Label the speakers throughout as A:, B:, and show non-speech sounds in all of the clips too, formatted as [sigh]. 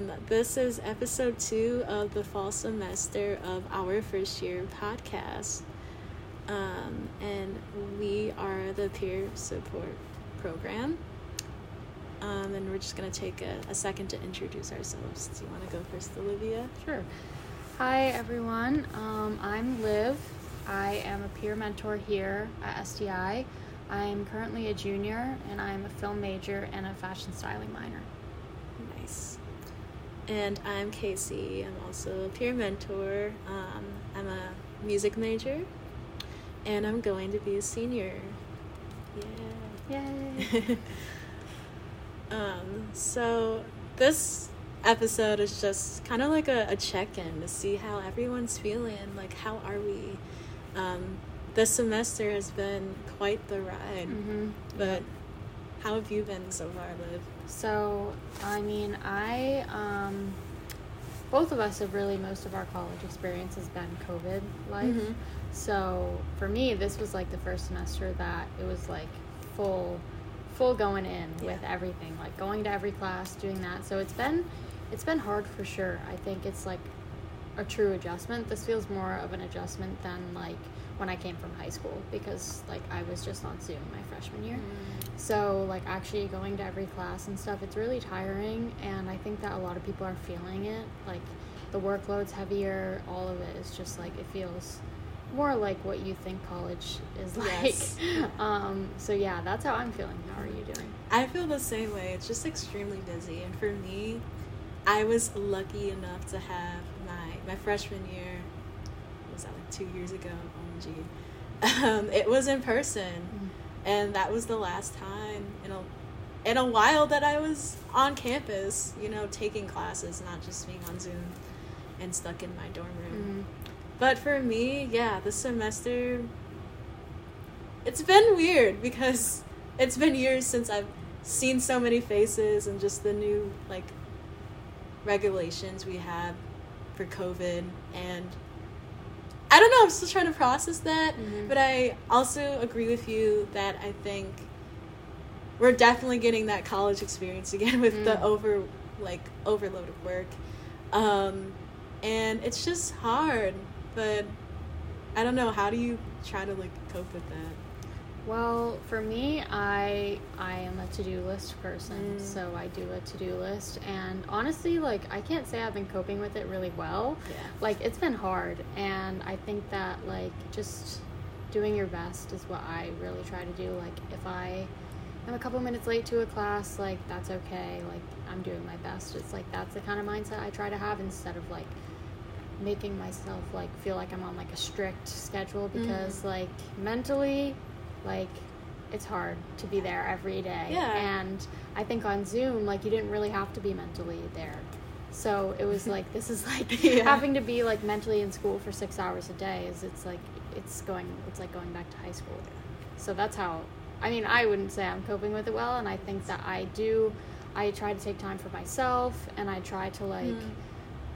A: Um, this is episode two of the fall semester of our first year podcast. Um, and we are the peer support program. Um, and we're just going to take a, a second to introduce ourselves. Do you want to go first, Olivia?
B: Sure. Hi, everyone. Um, I'm Liv. I am a peer mentor here at SDI. I'm currently a junior and I'm a film major and a fashion styling minor.
A: Nice. And I'm Casey. I'm also a peer mentor. Um, I'm a music major and I'm going to be a senior. Yeah.
B: Yay! [laughs]
A: um, so this episode is just kind of like a, a check-in to see how everyone's feeling. Like, how are we? Um, this semester has been quite the ride,
B: hmm
A: but how have you been so far, Liv?
B: So, I mean, I, um, both of us have really, most of our college experience has been COVID life.
A: Mhm.
B: So, for me, this was like the first semester that it was like full, full going in with everything, like going to every class, doing that. So, it's been, it's been hard for sure. I think it's like a true adjustment. This feels more of an adjustment than like when I came from high school because like I was just on Zoom my freshman year. So, like, actually going to every class and stuff, it's really tiring. And I think that a lot of people are feeling it. Like, the workload's heavier, all of it is just like, it feels more like what you think college is like.
A: Yes. [laughs]
B: um, so, yeah, that's how I'm feeling. How are you doing?
A: I feel the same way. It's just extremely busy, and for me, I was lucky enough to have my my freshman year. Was that like two years ago? OMG. [laughs] Um, it was in person, and that was the last time in a in a while that I was on campus. You know, taking classes, not just being on Zoom and stuck in my dorm room.
B: Mhm.
A: But for me, yeah, this semester it's been weird because it's been years since I've seen so many faces and just the new like regulations we have for COVID and I don't know, I'm still trying to process that,
B: Mhm.
A: but I also agree with you that I think we're definitely getting that college experience again with the
B: Mm.
A: over like overload of work. Um and it's just hard, but I don't know, how do you try to like cope with that?
B: Well, for me, I I am a to-do list person,
A: Mm.
B: so I do a to-do list, and honestly, like I can't say I've been coping with it really well.
A: Yeah.
B: Like it's been hard, and I think that like just doing your best is what I really try to do. Like if I am a couple minutes late to a class, like that's okay. Like I'm doing my best. It's like that's the kind of mindset I try to have instead of like making myself like feel like I'm on like a strict schedule because like mentally like it's hard to be there every day.
A: Yeah.
B: And I think on Zoom like you didn't really have to be mentally there. So it was like this is [laughs] like
A: Yeah.
B: having to be like mentally in school for 6 hours a day is it's like it's going it's like going back to high school. So that's how I mean I wouldn't say I'm coping with it well and I think that I do I try to take time for myself and I try to like
A: Mm.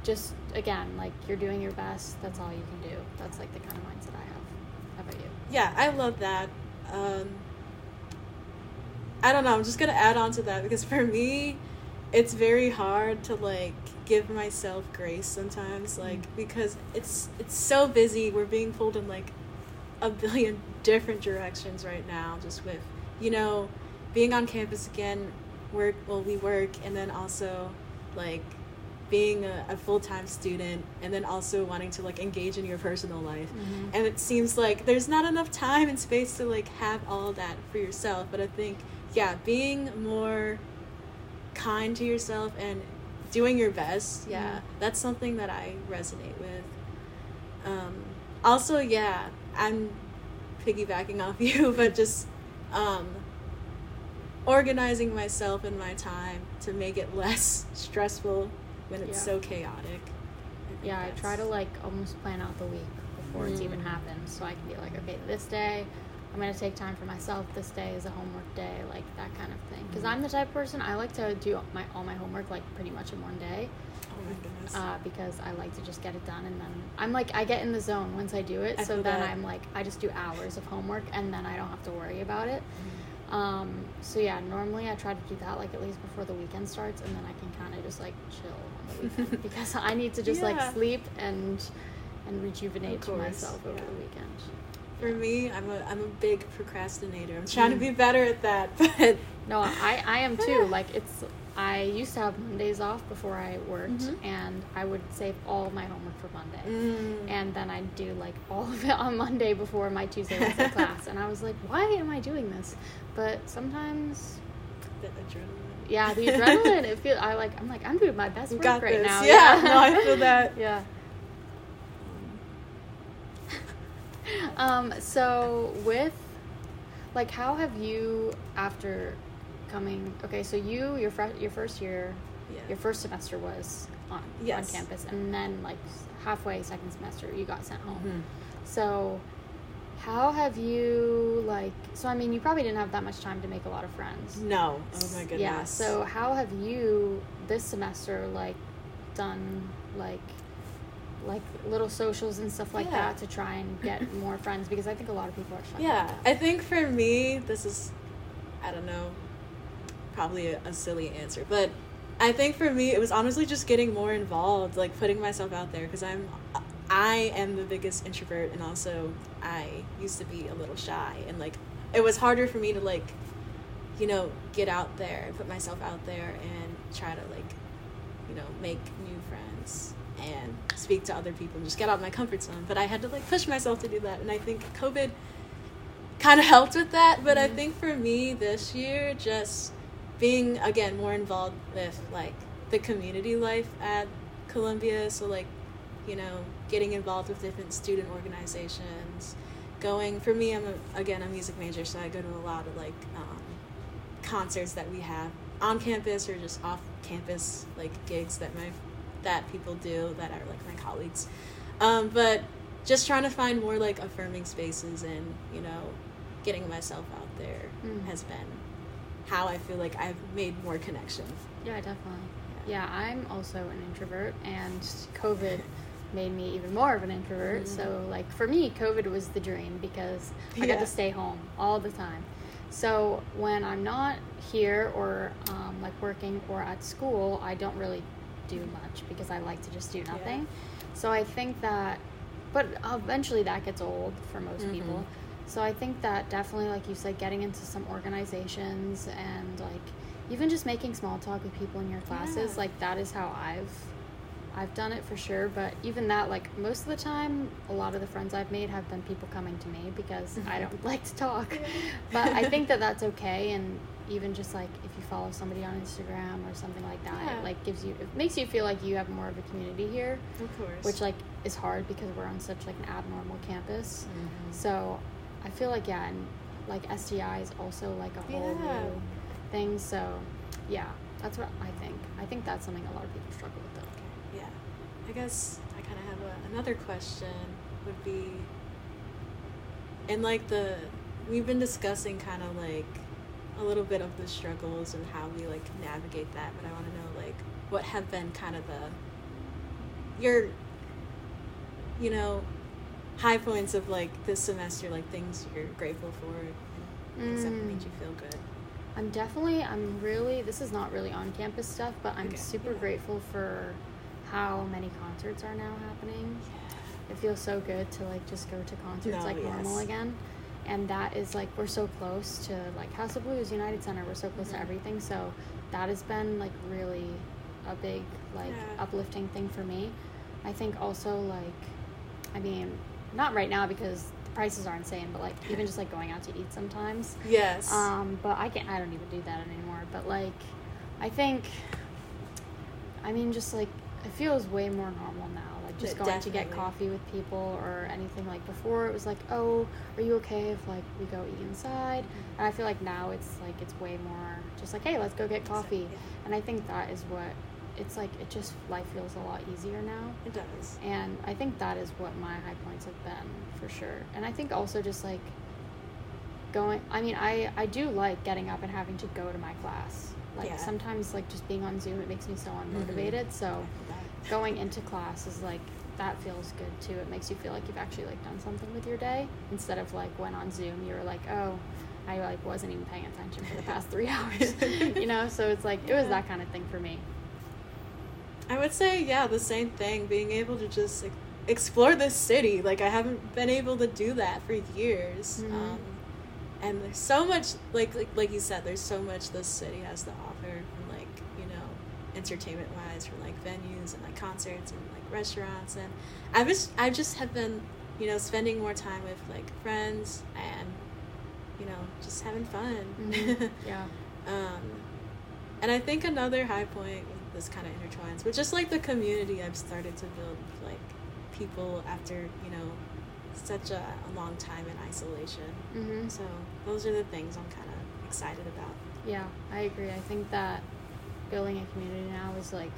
B: just again like you're doing your best that's all you can do that's like the kind of mindset i have how about you
A: Yeah, I love that. Um, I don't know. I'm just gonna add on to that because for me, it's very hard to like give myself grace sometimes, like
B: Mm.
A: because it's it's so busy. We're being pulled in like a billion [laughs] different directions right now. Just with you know being on campus again, work. Well, we work, and then also like being a, a full-time student and then also wanting to like engage in your personal life
B: Mhm.
A: and it seems like there's not enough time and space to like have all that for yourself but i think yeah being more kind to yourself and doing your best yeah
B: Mhm.
A: that's something that i resonate with um also yeah i'm piggybacking off [laughs] you but just um organizing myself and my time to make it [laughs] less stressful when it's
B: Yeah.
A: so chaotic I
B: yeah i try to like almost plan out the week before it's even
A: Mm.
B: happened so i can be like okay this day i'm going to take time for myself this day is a homework day like that kind of thing because
A: Mhm.
B: i'm the type of person i like to do my all my homework like pretty much in one day
A: oh my goodness
B: uh, because I like to just get it done and then I'm like I get in the zone once I do it.
A: I
B: so then
A: that.
B: I'm like I just do hours of homework and then I don't have to worry about it. Um, so yeah, normally I try to do that like at least before the weekend starts, and then I can kind of just like chill on the weekend [laughs] because I need to just
A: Yeah.
B: like sleep and and rejuvenate myself over
A: yeah.
B: the weekend.
A: For me, I'm a I'm a big procrastinator. I'm trying to
B: Mm.
A: be better at that, [laughs] but
B: No, I, I am too. [laughs] Like it's I used to have Mondays off before I worked,
A: Mhm.
B: and I would save all my homework for Monday,
A: Mm.
B: and then I'd do like [laughs] all of it on Monday before my Tuesday Wednesday [laughs] class, and I was like, why am I doing this? But sometimes,
A: the adrenaline.
B: yeah, the [laughs] adrenaline. It feel I like I'm like I'm doing my best work
A: got
B: right
A: this.
B: now.
A: Yeah, no, I feel that.
B: yeah. Um, so with like how have you after coming okay, so you your fr- your first year
A: Yeah.
B: your first semester was on
A: Yes.
B: on campus and then like halfway second semester you got sent home.
A: Mhm.
B: So how have you like so I mean you probably didn't have that much time to make a lot of friends.
A: No. Oh my goodness.
B: Yeah. So how have you this semester like done like like little socials and stuff like
A: Yeah.
B: that to try and get [laughs] more friends because I think a lot of people are.
A: Yeah. I think for me, this is, I don't know, probably a, a silly answer, but I think for me, it was honestly just getting more involved, like putting myself out there, because I'm, I am the biggest introvert, and also I used to be a little shy, and like it was harder for me to like, you know, get out there, and put myself out there, and try to like, you know, make new friends and speak to other people and just get out of my comfort zone. But I had to like push myself to do that, and I think COVID kind of helped with that. But I
B: Mhm.
A: think for me this year, just being again more involved with like the community life at Columbia, so like you know getting involved with different student organizations. Going for me, I'm a, again a music major, so I go to a lot of like um, concerts that we have on campus or just off campus like gigs that my that people do that are like my colleagues um, but just trying to find more like affirming spaces and you know getting myself out there
B: Mm.
A: has been how i feel like i've made more connections.
B: Yeah, definitely. Yeah, I'm also an introvert, and COVID made me even more of an introvert.
A: Mhm.
B: So, like, for me, COVID was the dream because I got to stay home all the time. So, when I'm not here or um, like working or at school, I don't really do much because I like to just do nothing. So, I think that, but eventually that gets old for most
A: Mhm.
B: people. So I think that definitely, like you said, getting into some organizations and like even just making small talk with people in your classes,
A: Yeah.
B: like that is how I've I've done it for sure. But even that, like most of the time, a lot of the friends I've made have been people coming to me because I
A: Mhm.
B: don't [laughs] like to talk.
A: Yeah.
B: But I think that [laughs] that's okay, and even just like if you follow somebody on Instagram or something like that,
A: Yeah.
B: it like gives you it makes you feel like you have more of a community here,
A: of course
B: which like is hard because we're on such like an abnormal campus.
A: Mhm.
B: So I feel like yeah, and like SDI is also like a whole
A: Yeah.
B: new thing. So yeah, that's what I think. I think that's something a lot of people struggle with though.
A: yeah i guess i kind of have a, another question would be and like the we've been discussing kind of like a little bit of the struggles and how we like navigate that but i want to know like what have been kind of the your you know high points of like this semester like things you're grateful for and things that
B: Mm.
A: made you feel good
B: I'm definitely, I'm really, this is not really on campus stuff, but I'm
A: Okay,
B: super
A: yeah.
B: grateful for how many concerts are now happening. It feels so good to like just go to concerts
A: No,
B: like normal again. And that is like, we're so close to like House of Blues, United Center, we're so close to
A: Mhm.
B: everything. So that has been like really a big, like
A: Yeah.
B: uplifting thing for me. I think also like, I mean, not right now because the prices are insane, but like even just like going out to eat sometimes.
A: yes
B: Um, but I can't. I don't even do that anymore. But like, I think, I mean, just like it feels way more normal now. Like just going to get coffee with people or anything. Like before, it was like, oh, are you okay if like we go eat inside?
A: Mm-hmm.
B: And I feel like now it's like it's way more just like, hey, let's go get coffee. And I think that is what it's like. It just life feels a lot easier now.
A: it does
B: And I think that is what my high points have been for sure. And I think also just like going I mean I I do like getting up and having to go to my class. Like
A: Yeah.
B: sometimes like just being on Zoom it makes me so mm-hmm. unmotivated. So
A: I feel that.
B: going into class is like that feels good too. It makes you feel like you've actually like done something with your day instead of like when on Zoom you were like, "Oh, I like wasn't even paying attention for the past three [laughs] hours. [laughs] you know, so it's like it was that kind of thing for me.
A: I would say, yeah, the same thing. Being able to just like, explore this city. Like, I haven't been able to do that for years.
B: Mhm.
A: Um, and there's so much, like, like like you said, there's so much this city has to offer from like you know, entertainment wise, from like venues and like concerts and like restaurants. And I was I just have been you know spending more time with like friends and you know just having fun.
B: Mhm. [laughs] yeah.
A: Um, and I think another high point, this kind of intertwines, but just like the community I've started to build, like people after you know such a, a long time in isolation.
B: Mm-hmm.
A: So those are the things I'm kind of excited about.
B: Yeah, I agree. I think that building a community now is like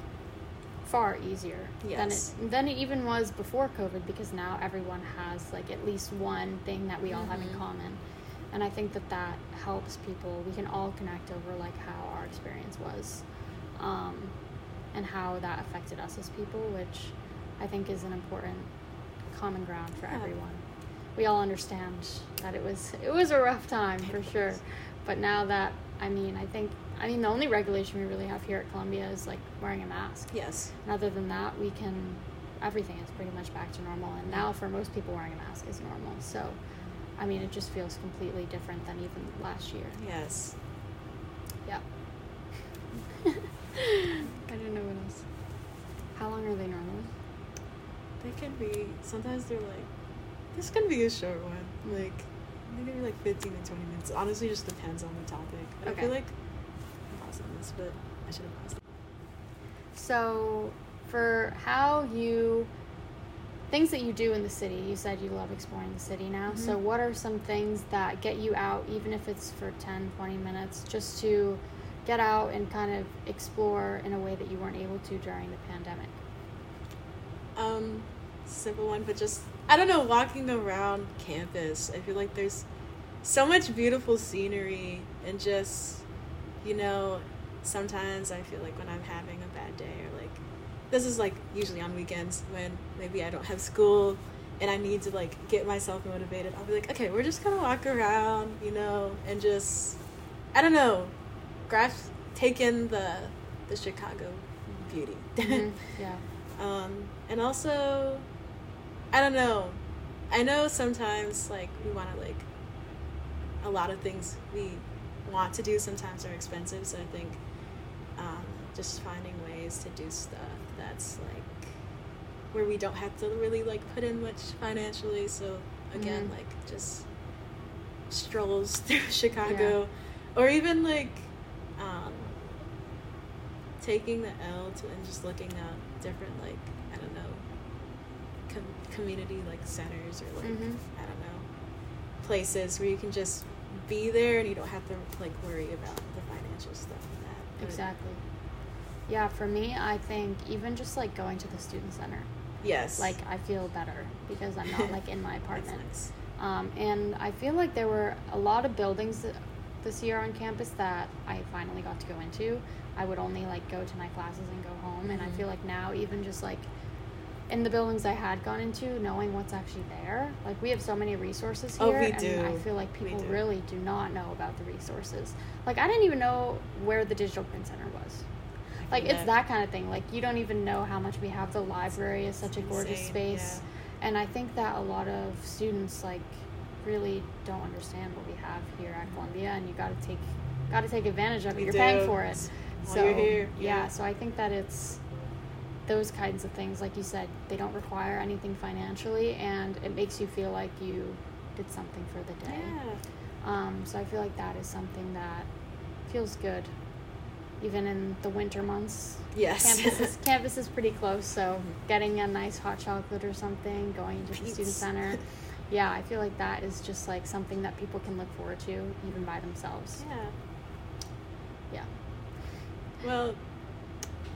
B: far easier
A: Yes.
B: than it than it even was before COVID because now everyone has like at least one thing that we all have in
A: Mhm.
B: common. And I think that that helps people. We can all connect over like how our experience was, um, and how that affected us as people, which I think is an important common ground for
A: Yeah.
B: everyone. We all understand that it was it was a rough time for sure, but now that I mean, I think I mean the only regulation we really have here at Columbia is like wearing a mask.
A: Yes.
B: And other than that, we can everything is pretty much back to normal. And now for most people, wearing a mask is normal. So, I mean, it just feels completely different than even last year.
A: Yes.
B: Yeah. [laughs] I don't know what else. How long are they normally?
A: They can be. Sometimes they're like, this can be a short one. Like, I think they're like 15 to 20 minutes. Honestly, just depends on the topic. I
B: Okay.
A: feel like I'm pausing this, but I should have paused.
B: So, for how you things that you do in the city, you said you love exploring the city now. So,
A: Mhm.
B: what are some things that get you out, even if it's for 10, 20 minutes, just to get out and kind of explore in a way that you weren't able to during the pandemic?
A: Um, simple one, but just I don't know. Walking around campus, I feel like there's so much beautiful scenery, and just you know, sometimes I feel like when I'm having a bad day, or like this is like usually on weekends when maybe I don't have school and I need to like get myself motivated. I'll be like, okay, we're just gonna walk around, you know, and just I don't know, grasp take in the the Chicago beauty.
B: Mhm. [laughs] Yeah.
A: Um, and also, I don't know. I know sometimes like we want to like a lot of things we want to do sometimes are expensive. So I think um, just finding ways to do stuff that's like where we don't have to really like put in much financially. So again,
B: Mhm.
A: like just strolls [laughs] through Chicago, or even like um, taking the L to and just looking at different like I don't know com- community like centers or like
B: Mhm.
A: I don't know places where you can just be there and you don't have to like worry about the financial stuff and that.
B: Exactly. Yeah, for me, I think even just like going to the student center,
A: Yes.
B: like I feel better because I'm not [laughs] like in my apartment.
A: nice.
B: Um, and I feel like there were a lot of buildings th- this year on campus that I finally got to go into. I would only like go to my classes and go home, and I
A: Mhm.
B: feel like now even just like in the buildings I had gone into, knowing what's actually there, like we have so many resources
A: Oh,
B: here,
A: we
B: and
A: do.
B: I feel like people
A: do.
B: really do not know about the resources. Like I didn't even know where the digital print center was. Like it's that kind of thing. Like you don't even know how much we have. The library is such a gorgeous
A: insane,
B: space, and I think that a lot of students like really don't understand what we have here at Columbia, and you got to take got to take advantage of it.
A: We
B: You're
A: do.
B: paying for it,
A: While
B: so
A: you're here,
B: yeah.
A: yeah.
B: So I think that it's those kinds of things, like you said, they don't require anything financially, and it makes you feel like you did something for the day.
A: Yeah.
B: Um, so I feel like that is something that feels good, even in the winter months.
A: Yes.
B: Campus is, [laughs] campus is pretty close, so getting a nice hot chocolate or something, going to the student center. [laughs] Yeah, I feel like that is just like something that people can look forward to even by themselves.
A: Yeah.
B: Yeah.
A: Well,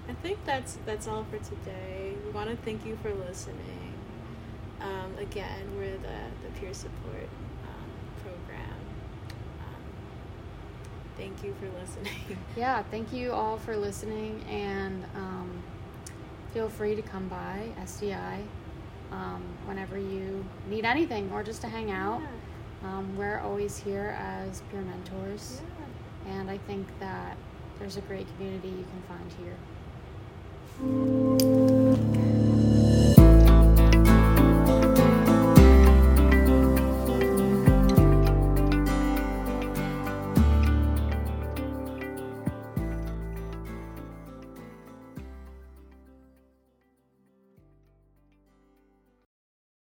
A: I think that's that's all for today. We want to thank you for listening. Um, again, we're the the peer support um, program. Um, thank you for listening. [laughs]
B: Yeah, thank you all for listening, and um, feel free to come by SDI um, whenever you need anything or just to hang out. Um, we're always here as peer mentors,
A: Yeah.
B: and I think that there's a great community you can find here.